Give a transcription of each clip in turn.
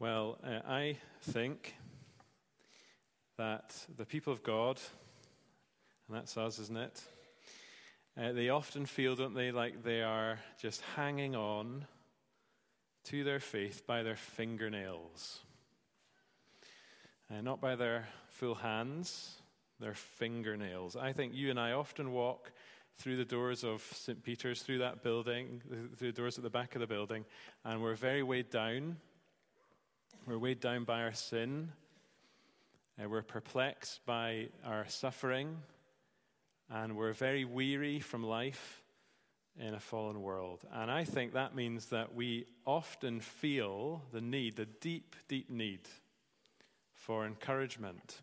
Well, uh, I think that the people of God, and that's us, isn't it? Uh, they often feel, don't they, like they are just hanging on to their faith by their fingernails. Uh, not by their full hands, their fingernails. I think you and I often walk through the doors of St. Peter's, through that building, through the doors at the back of the building, and we're very weighed down we're weighed down by our sin. Uh, we're perplexed by our suffering. And we're very weary from life in a fallen world. And I think that means that we often feel the need, the deep, deep need for encouragement.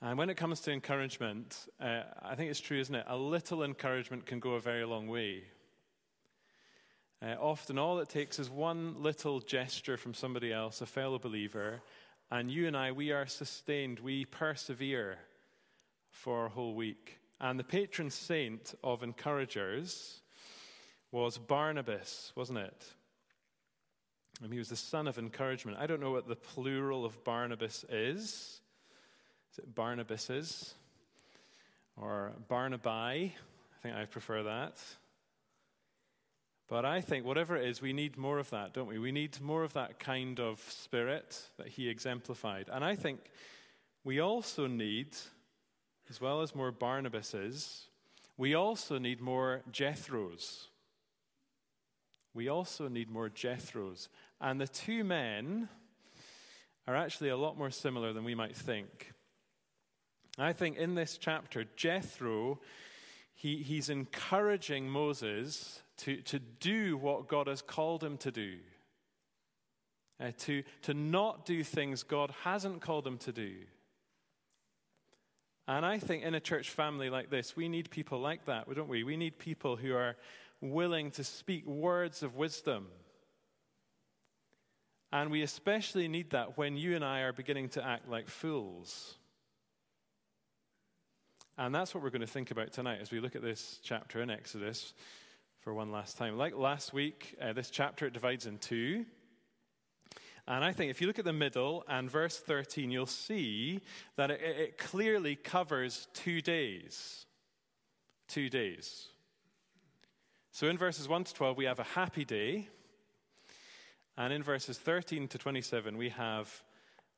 And when it comes to encouragement, uh, I think it's true, isn't it? A little encouragement can go a very long way. Uh, often, all it takes is one little gesture from somebody else, a fellow believer, and you and I, we are sustained. We persevere for a whole week. And the patron saint of encouragers was Barnabas, wasn't it? And he was the son of encouragement. I don't know what the plural of Barnabas is. Is it Barnabases? Or Barnabai? I think I prefer that. But I think whatever it is, we need more of that, don't we? We need more of that kind of spirit that he exemplified. And I think we also need, as well as more Barnabases, we also need more Jethros. We also need more Jethros. And the two men are actually a lot more similar than we might think. I think in this chapter, Jethro, he, he's encouraging Moses to, to do what God has called him to do, uh, to, to not do things God hasn't called him to do. And I think in a church family like this, we need people like that, don't we? We need people who are willing to speak words of wisdom. And we especially need that when you and I are beginning to act like fools. And that's what we're going to think about tonight as we look at this chapter in Exodus for one last time. Like last week, uh, this chapter it divides in two. And I think if you look at the middle and verse 13, you'll see that it, it clearly covers two days. Two days. So in verses 1 to 12, we have a happy day. And in verses 13 to 27, we have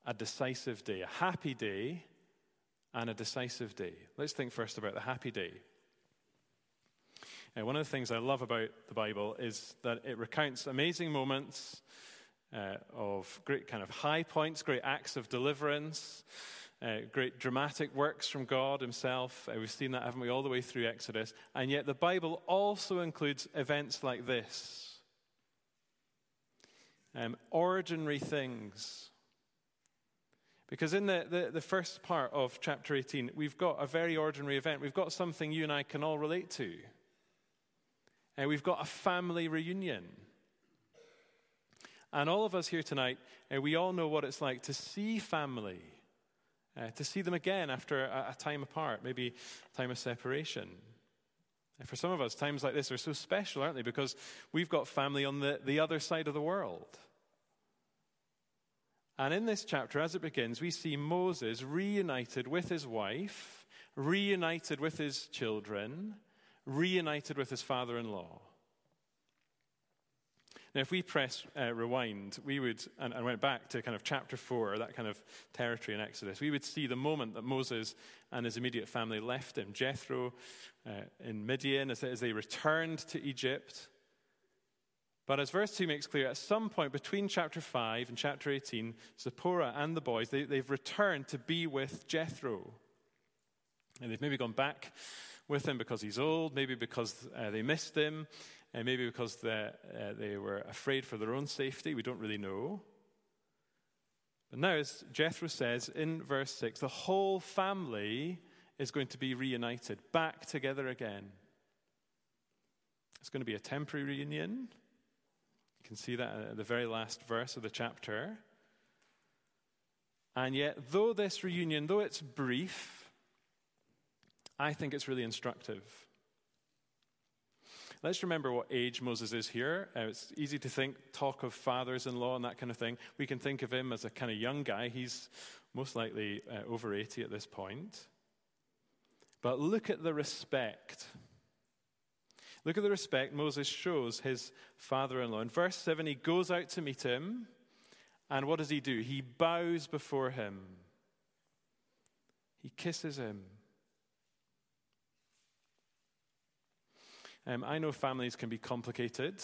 a decisive day, a happy day and a decisive day. Let's think first about the happy day. Uh, one of the things I love about the Bible is that it recounts amazing moments uh, of great kind of high points, great acts of deliverance, uh, great dramatic works from God Himself. Uh, we've seen that, haven't we, all the way through Exodus. And yet the Bible also includes events like this um, ordinary things. Because in the, the, the, first part of chapter 18, we've got a very ordinary event. We've got something you and I can all relate to. And we've got a family reunion. And all of us here tonight, uh, we all know what it's like to see family, uh, to see them again after a, a, time apart, maybe a time of separation. And for some of us, times like this are so special, aren't they? Because we've got family on the, the other side of the world. And in this chapter, as it begins, we see Moses reunited with his wife, reunited with his children, reunited with his father in law. Now, if we press uh, rewind, we would, and, and, went back to kind of chapter 4, that kind of territory in Exodus, we would see the moment that Moses and his immediate family left him. Jethro uh, in Midian, as, as they returned to Egypt. But as verse 2 makes clear, at some point between chapter 5 and chapter 18, Zipporah and the boys, they, they've returned to be with Jethro. And they've maybe gone back with him because he's old, maybe because uh, they missed him, and maybe because uh, they were afraid for their own safety. We don't really know. But now, as Jethro says in verse 6, the whole family is going to be reunited, back together again. It's going to be a temporary reunion. Can see that at the very last verse of the chapter. And yet, though this reunion, though it's brief, I think it's really instructive. Let's remember what age Moses is here. Uh, it's easy to think, talk of fathers in law and that kind of thing. We can think of him as a kind of young guy. He's most likely uh, over 80 at this point. But look at the respect. Look at the respect Moses shows his father in law. In verse 7, he goes out to meet him. And what does he do? He bows before him, he kisses him. Um, I know families can be complicated.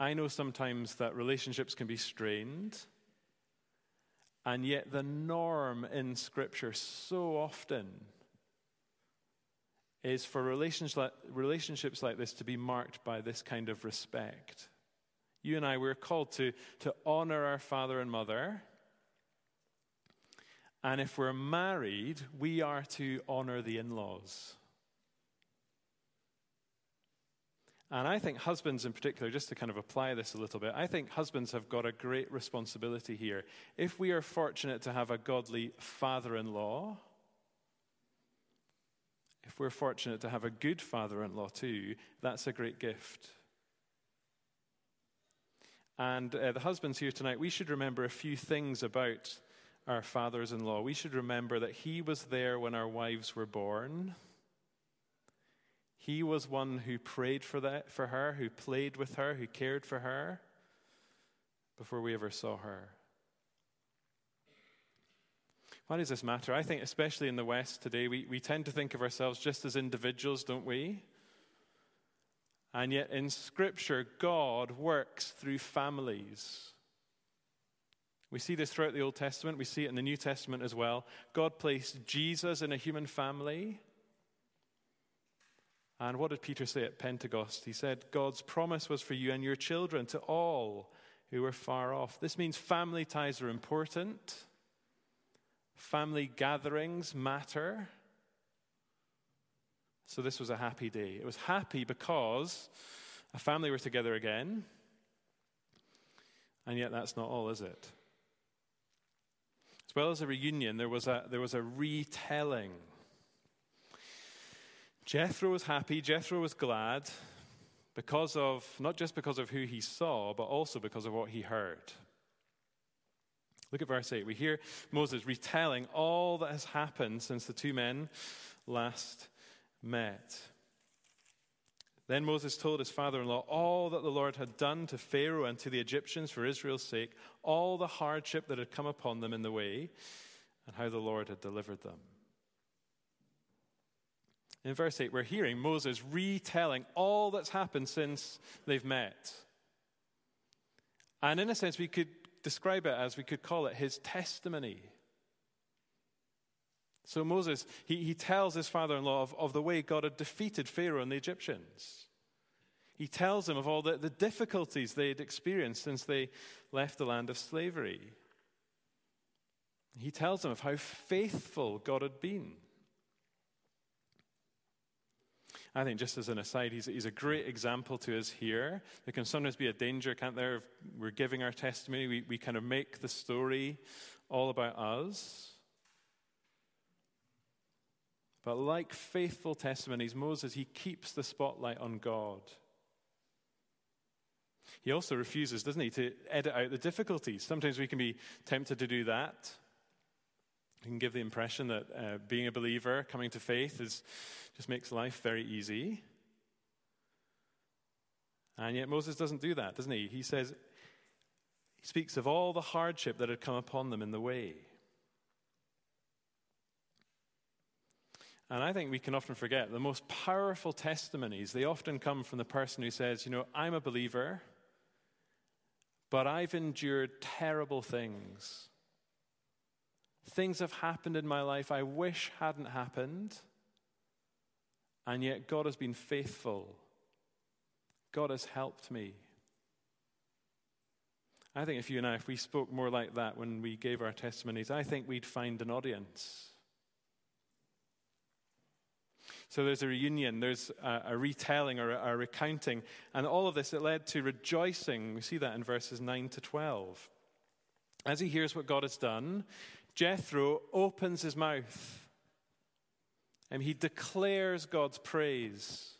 I know sometimes that relationships can be strained. And yet, the norm in Scripture so often is for relationships like this to be marked by this kind of respect. You and I, we're called to, to honor our father and mother. And if we're married, we are to honor the in laws. And I think husbands, in particular, just to kind of apply this a little bit, I think husbands have got a great responsibility here. If we are fortunate to have a godly father in law, if we're fortunate to have a good father in law too, that's a great gift. And uh, the husbands here tonight, we should remember a few things about our fathers in law. We should remember that he was there when our wives were born. He was one who prayed for, that, for her, who played with her, who cared for her before we ever saw her. Why does this matter? I think, especially in the West today, we, we tend to think of ourselves just as individuals, don't we? And yet, in Scripture, God works through families. We see this throughout the Old Testament, we see it in the New Testament as well. God placed Jesus in a human family. And what did Peter say at Pentecost? He said, God's promise was for you and your children to all who are far off. This means family ties are important, family gatherings matter. So this was a happy day. It was happy because a family were together again. And yet that's not all, is it? As well as a reunion, there was a, there was a retelling Jethro was happy, Jethro was glad because of, not just because of who he saw, but also because of what he heard. Look at verse 8. We hear Moses retelling all that has happened since the two men last met. Then Moses told his father in law all that the Lord had done to Pharaoh and to the Egyptians for Israel's sake, all the hardship that had come upon them in the way, and how the Lord had delivered them. In verse 8, we're hearing Moses retelling all that's happened since they've met. And in a sense, we could describe it as we could call it his testimony. So Moses, he, he tells his father in law of, of the way God had defeated Pharaoh and the Egyptians. He tells him of all the, the difficulties they had experienced since they left the land of slavery. He tells him of how faithful God had been. I think, just as an aside, he's, he's a great example to us here. There can sometimes be a danger, can't there? If we're giving our testimony, we, we kind of make the story all about us. But like faithful testimonies, Moses, he keeps the spotlight on God. He also refuses, doesn't he, to edit out the difficulties. Sometimes we can be tempted to do that. Can give the impression that uh, being a believer, coming to faith, is, just makes life very easy. And yet Moses doesn't do that, doesn't he? He says, he speaks of all the hardship that had come upon them in the way. And I think we can often forget the most powerful testimonies, they often come from the person who says, You know, I'm a believer, but I've endured terrible things. Things have happened in my life I wish hadn't happened, and yet God has been faithful. God has helped me. I think if you and I, if we spoke more like that when we gave our testimonies, I think we'd find an audience. So there's a reunion, there's a, a retelling or a, a recounting, and all of this, it led to rejoicing. We see that in verses 9 to 12. As he hears what God has done, Jethro opens his mouth and he declares God's praise.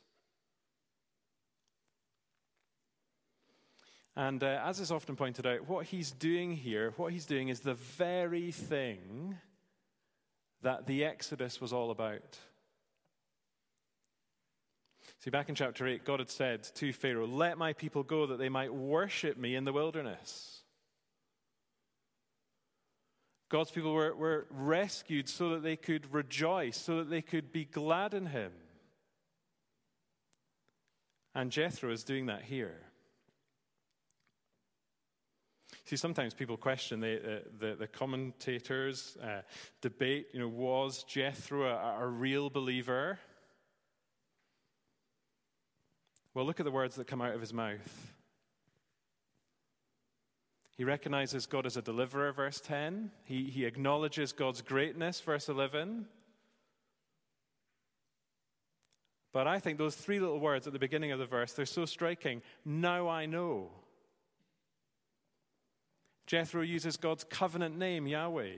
And uh, as is often pointed out, what he's doing here, what he's doing is the very thing that the Exodus was all about. See, back in chapter 8, God had said to Pharaoh, Let my people go that they might worship me in the wilderness. God's people were, were rescued so that they could rejoice, so that they could be glad in Him. And Jethro is doing that here. See, sometimes people question the, uh, the, the, commentators, uh, debate, you know, was Jethro a, a real believer? Well, look at the words that come out of his mouth. He recognizes God as a deliverer, verse 10. He, he acknowledges God's greatness, verse 11. But I think those three little words at the beginning of the verse, they're so striking. Now I know. Jethro uses God's covenant name, Yahweh.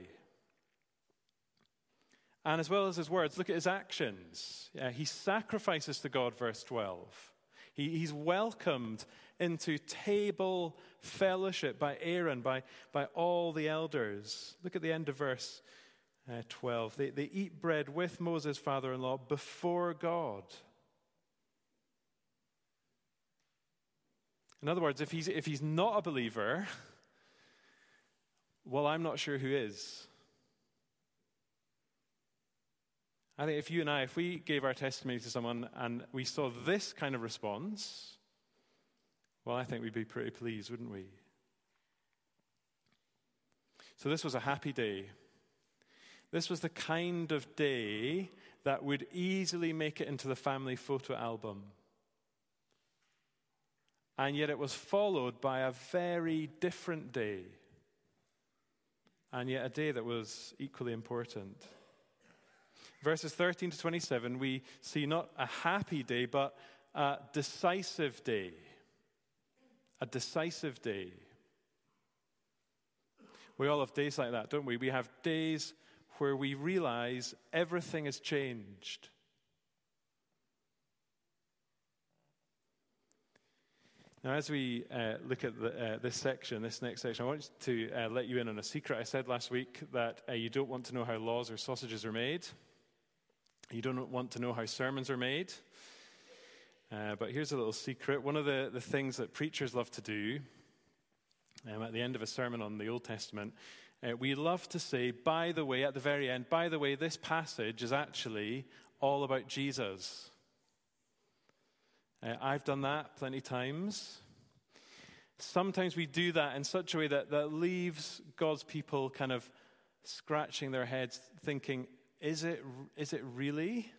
And as well as his words, look at his actions. Yeah, he sacrifices to God, verse 12. He, he's welcomed into table fellowship by Aaron, by, by all the elders. Look at the end of verse uh, 12. They, they eat bread with Moses' father in law before God. In other words, if he's, if he's not a believer, well, I'm not sure who is. I think if you and I, if we gave our testimony to someone and we saw this kind of response, well, I think we'd be pretty pleased, wouldn't we? So, this was a happy day. This was the kind of day that would easily make it into the family photo album. And yet, it was followed by a very different day and yet a day that was equally important. Verses 13 to 27, we see not a happy day, but a decisive day. A decisive day. We all have days like that, don't we? We have days where we realize everything has changed. Now, as we uh, look at the, uh, this section, this next section, I want to uh, let you in on a secret. I said last week that uh, you don't want to know how laws or sausages are made. You don't want to know how sermons are made. Uh, but here's a little secret. One of the, the things that preachers love to do um, at the end of a sermon on the Old Testament, uh, we love to say, by the way, at the very end, by the way, this passage is actually all about Jesus. Uh, I've done that plenty of times. Sometimes we do that in such a way that, that leaves God's people kind of scratching their heads, thinking, is it, is it really?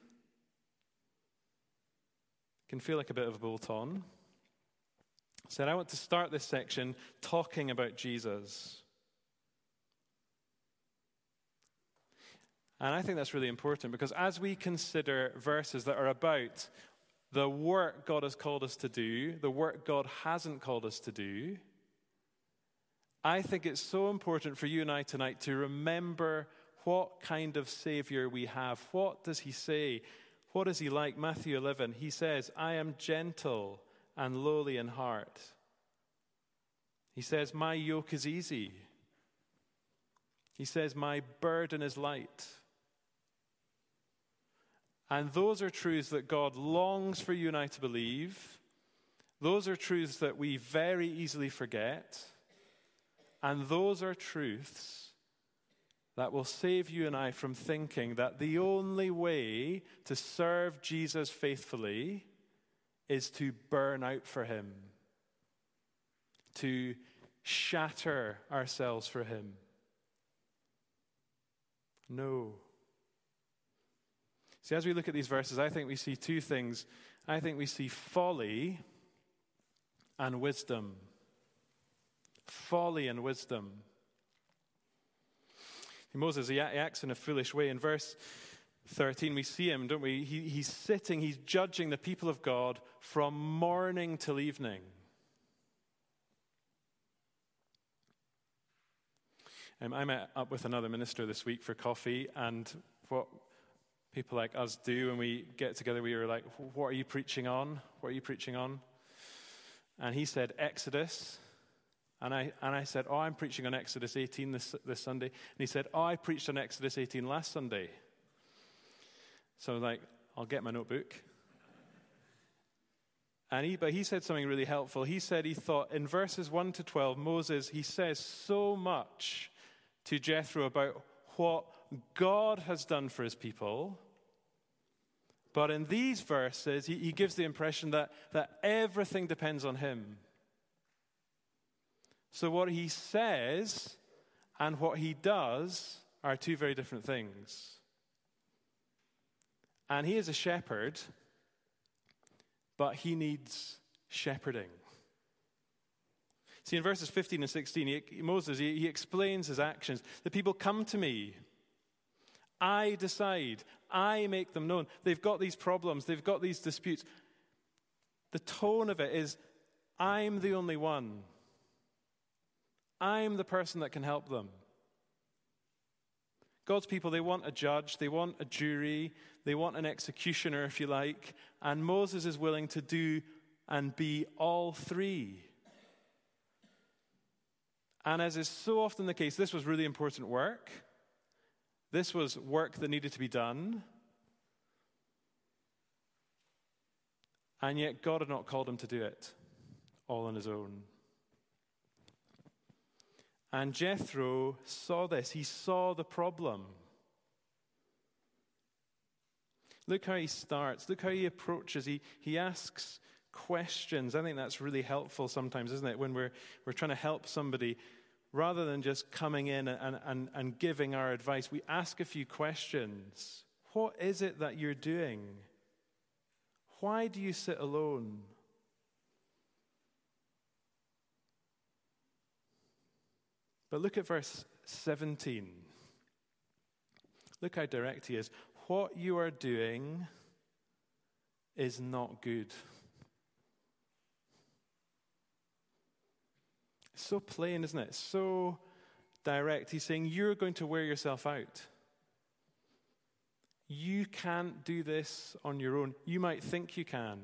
Can feel like a bit of a bolt on. Said, I want to start this section talking about Jesus. And I think that's really important because as we consider verses that are about the work God has called us to do, the work God hasn't called us to do, I think it's so important for you and I tonight to remember what kind of Savior we have. What does He say? What is He like? Matthew 11, He says, I am gentle and lowly in heart. He says, My yoke is easy. He says, My burden is light. And those are truths that God longs for you and I to believe. Those are truths that we very easily forget. And those are truths that will save you and I from thinking that the only way to serve Jesus faithfully is to burn out for him, to shatter ourselves for him. No. See, as we look at these verses, I think we see two things. I think we see folly and wisdom. Folly and wisdom. Moses, he acts in a foolish way. In verse 13, we see him, don't we? He, he's sitting, he's judging the people of God from morning till evening. Um, I met up with another minister this week for coffee, and what people like us do when we get together. We were like, What are you preaching on? What are you preaching on? And he said, Exodus. And I, and I said, Oh, I'm preaching on Exodus 18 this, this Sunday. And he said, Oh, I preached on Exodus 18 last Sunday. So I was like, I'll get my notebook. And he, but he said something really helpful. He said he thought in verses 1 to 12, Moses, he says so much to Jethro about what God has done for his people. But in these verses, he, he gives the impression that, that everything depends on him. So, what he says and what he does are two very different things. And he is a shepherd, but he needs shepherding. See, in verses 15 and 16, he, Moses, he, he explains his actions. The people come to me. I decide. I make them known. They've got these problems. They've got these disputes. The tone of it is I'm the only one. I'm the person that can help them. God's people, they want a judge, they want a jury, they want an executioner, if you like, and Moses is willing to do and be all three. And as is so often the case, this was really important work. This was work that needed to be done. And yet, God had not called him to do it all on his own. And Jethro saw this. He saw the problem. Look how he starts. Look how he approaches. He, he asks questions. I think that's really helpful sometimes, isn't it? When we're, we're trying to help somebody, rather than just coming in and, and, and giving our advice, we ask a few questions. What is it that you're doing? Why do you sit alone? But look at verse 17. Look how direct he is. What you are doing is not good. It's so plain, isn't it? So direct. He's saying, You're going to wear yourself out. You can't do this on your own. You might think you can.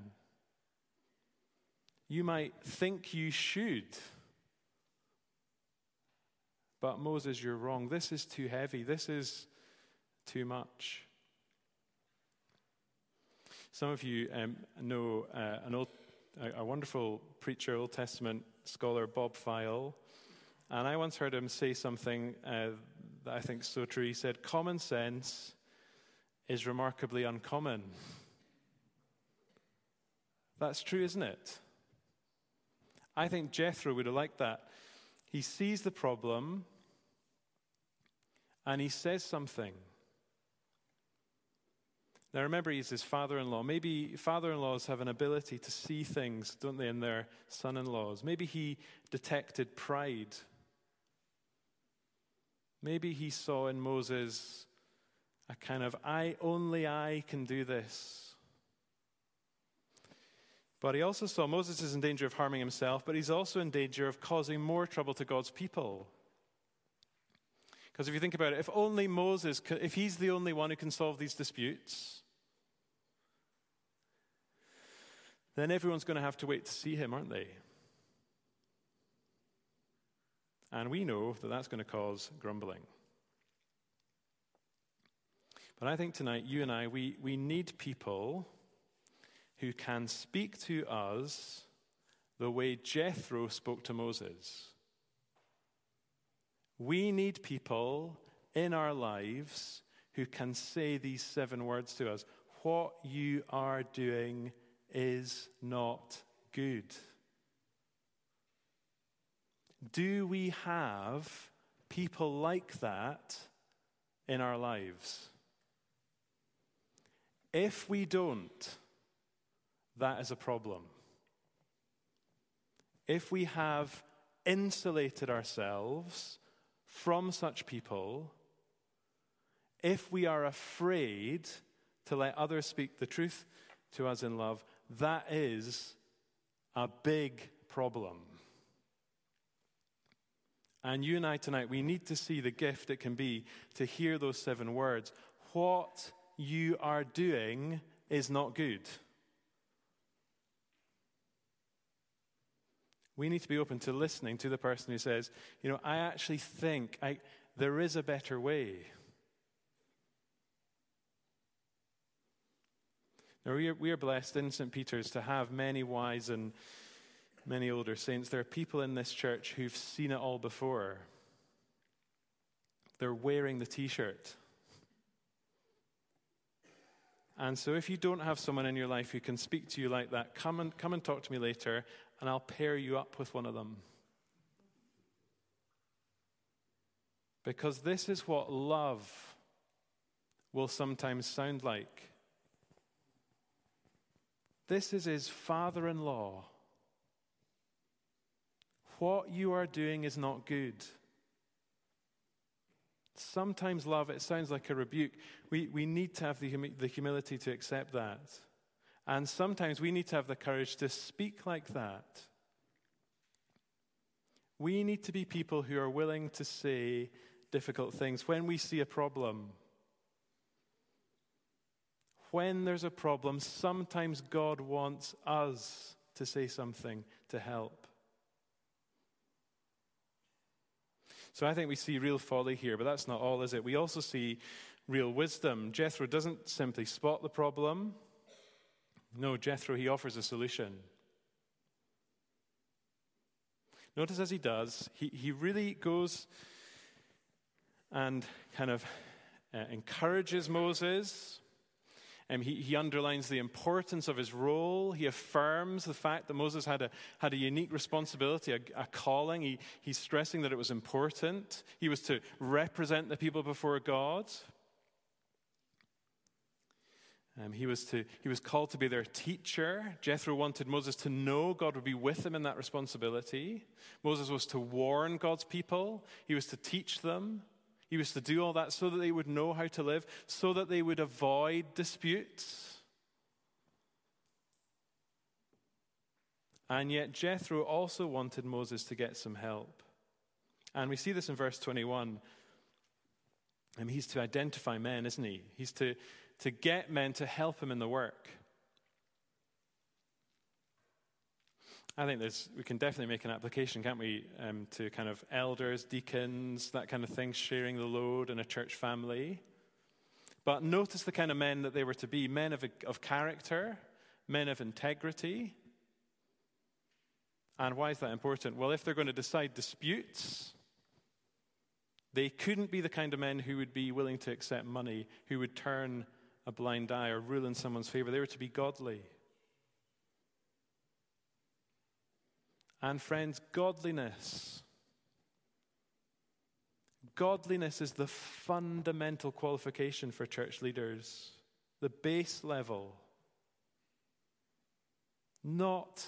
You might think you should. But Moses, you're wrong. This is too heavy. This is too much. Some of you um, know uh, an old, a, a, wonderful preacher, Old Testament scholar, Bob Fyall. And I once heard him say something uh, that I think is so true. He said, Common sense is remarkably uncommon. That's true, isn't it? I think Jethro would have liked that. He sees the problem, and he says something. Now, remember, he's his father in law. Maybe father in laws have an ability to see things, don't they, in their son in laws. Maybe he detected pride. Maybe he saw in Moses a kind of, I, only I can do this. But he also saw Moses is in danger of harming himself, but he's also in danger of causing more trouble to God's people. Because if you think about it, if only Moses, if he's the only one who can solve these disputes, then everyone's going to have to wait to see him, aren't they? And we know that that's going to cause grumbling. But I think tonight, you and I, we, we need people who can speak to us the way Jethro spoke to Moses. We need people in our lives who can say these seven words to us What you are doing is not good. Do we have people like that in our lives? If we don't, that is a problem. If we have insulated ourselves from such people if we are afraid to let others speak the truth to us in love, that is a big problem. And you and I tonight, we need to see the gift it can be to hear those seven words. What you are doing is not good. We need to be open to listening to the person who says, you know, I actually think I, there is a better way. Now, we are, we are blessed in St. Peter's to have many wise and many older saints. There are people in this church who've seen it all before. They're wearing the t shirt. And so, if you don't have someone in your life who can speak to you like that, come and, come and talk to me later, and I'll pair you up with one of them. Because this is what love will sometimes sound like. This is his father in law. What you are doing is not good. Sometimes love, it sounds like a rebuke. We, we need to have the, humi- the humility to accept that. And sometimes we need to have the courage to speak like that. We need to be people who are willing to say difficult things when we see a problem when there's a problem, sometimes God wants us to say something to help. So I think we see real folly here, but that's not all, is it? We also see real wisdom. Jethro doesn't simply spot the problem. No, Jethro, he offers a solution. Notice as he does, he, he really goes and kind of uh, encourages Moses um, he, he underlines the importance of his role. He affirms the fact that Moses had a, had a unique responsibility, a, a calling. He, he's stressing that it was important. He was to represent the people before God. Um, he, was to, he was called to be their teacher. Jethro wanted Moses to know God would be with him in that responsibility. Moses was to warn God's people, he was to teach them. He was to do all that so that they would know how to live, so that they would avoid disputes. And yet, Jethro also wanted Moses to get some help. And we see this in verse 21. And he's to identify men, isn't he? He's to, to get men to help him in the work. I think there's, we can definitely make an application, can't we, um, to kind of elders, deacons, that kind of thing, sharing the load in a church family. But notice the kind of men that they were to be men of, of character, men of integrity. And why is that important? Well, if they're going to decide disputes, they couldn't be the kind of men who would be willing to accept money, who would turn a blind eye or rule in someone's favor. They were to be godly. And friends, godliness. Godliness is the fundamental qualification for church leaders, the base level. Not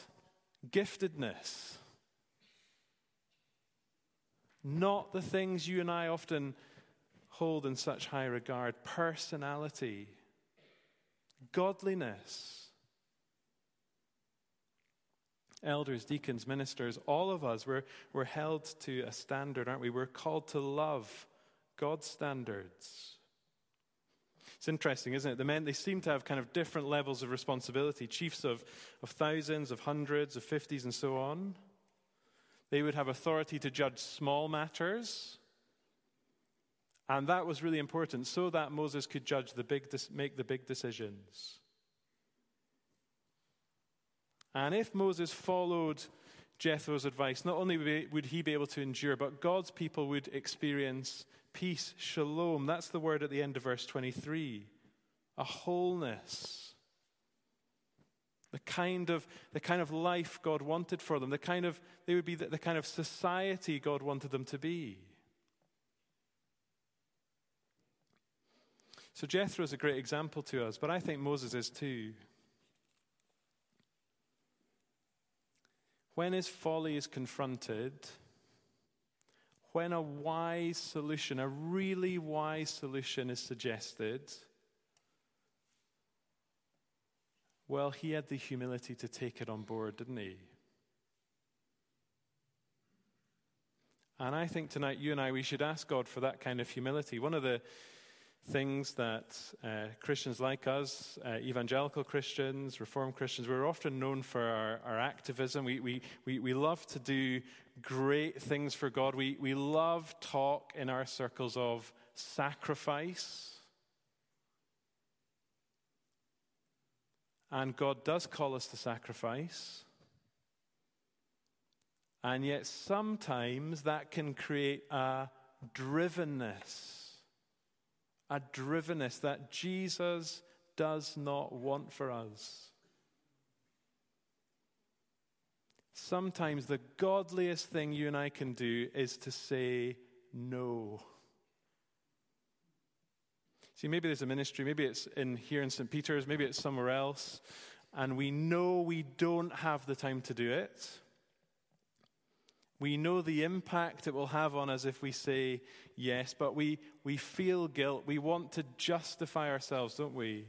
giftedness. Not the things you and I often hold in such high regard personality, godliness elders, deacons, ministers, all of us, we're, we're held to a standard, aren't we? We're called to love God's standards. It's interesting, isn't it? The men, they seem to have kind of different levels of responsibility chiefs of, of thousands, of hundreds, of fifties, and so on. They would have authority to judge small matters. And that was really important so that Moses could judge the big, make the big decisions. And if Moses followed Jethro's advice, not only would he be able to endure, but God's people would experience peace, shalom. That's the word at the end of verse 23. A wholeness. The kind of, the kind of life God wanted for them, the kind of, they would be the, the kind of society God wanted them to be. So Jethro is a great example to us, but I think Moses is too. When his folly is confronted, when a wise solution, a really wise solution is suggested, well, he had the humility to take it on board, didn't he? And I think tonight, you and I, we should ask God for that kind of humility. One of the things that uh, Christians like us, uh, evangelical Christians, Reformed Christians, we're often known for our, our activism. We, we, we, we love to do great things for God. We, we love talk in our circles of sacrifice. And God does call us to sacrifice. And yet, sometimes that can create a drivenness a drivenness that Jesus does not want for us. Sometimes the godliest thing you and I can do is to say no. See, maybe there's a ministry, maybe it's in here in St. Peter's, maybe it's somewhere else, and we know we don't have the time to do it. We know the impact it will have on us if we say yes, but we, we feel guilt. We want to justify ourselves, don't we?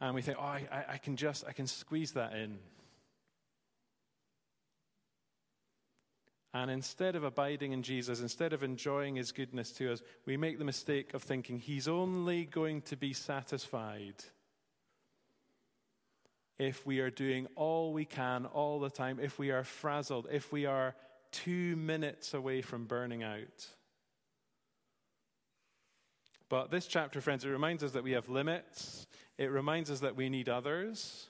And we think, oh, I, I can just, I can squeeze that in. And instead of abiding in Jesus, instead of enjoying his goodness to us, we make the mistake of thinking he's only going to be satisfied if we are doing all we can all the time, if we are frazzled, if we are two minutes away from burning out. But this chapter, friends, it reminds us that we have limits. It reminds us that we need others.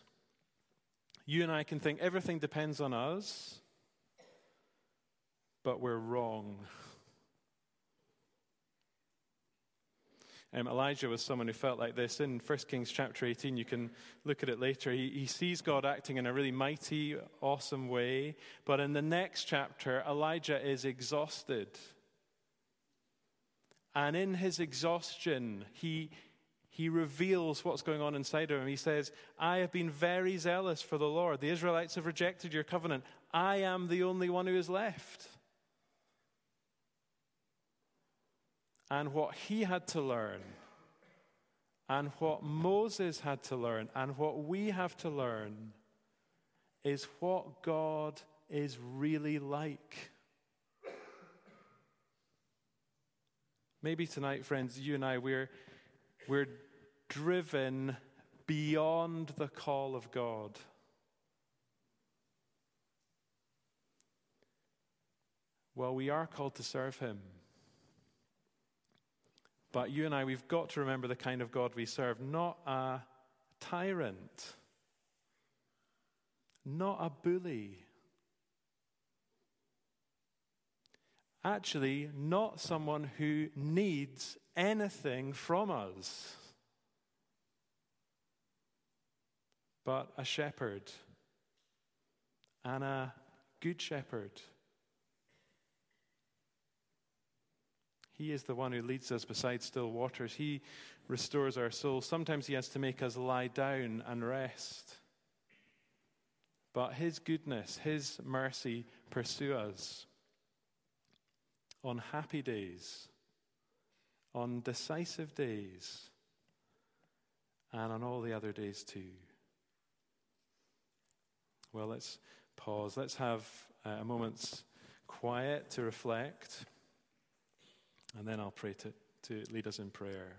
You and I can think everything depends on us, but we're wrong. Um, Elijah was someone who felt like this. In 1 Kings chapter 18, you can look at it later. He, he sees God acting in a really mighty, awesome way. But in the next chapter, Elijah is exhausted. And in his exhaustion, he, he reveals what's going on inside of him. He says, I have been very zealous for the Lord. The Israelites have rejected your covenant. I am the only one who is left. And what he had to learn, and what Moses had to learn, and what we have to learn is what God is really like. Maybe tonight, friends, you and I, we're, we're driven beyond the call of God. Well, we are called to serve Him. But you and I, we've got to remember the kind of God we serve, not a tyrant, not a bully. Actually, not someone who needs anything from us, but a shepherd and a good shepherd. He is the one who leads us beside still waters. He restores our souls. Sometimes He has to make us lie down and rest. But His goodness, His mercy pursue us on happy days, on decisive days, and on all the other days too. Well, let's pause. Let's have uh, a moment's quiet to reflect. And then I'll pray to, to lead us in prayer.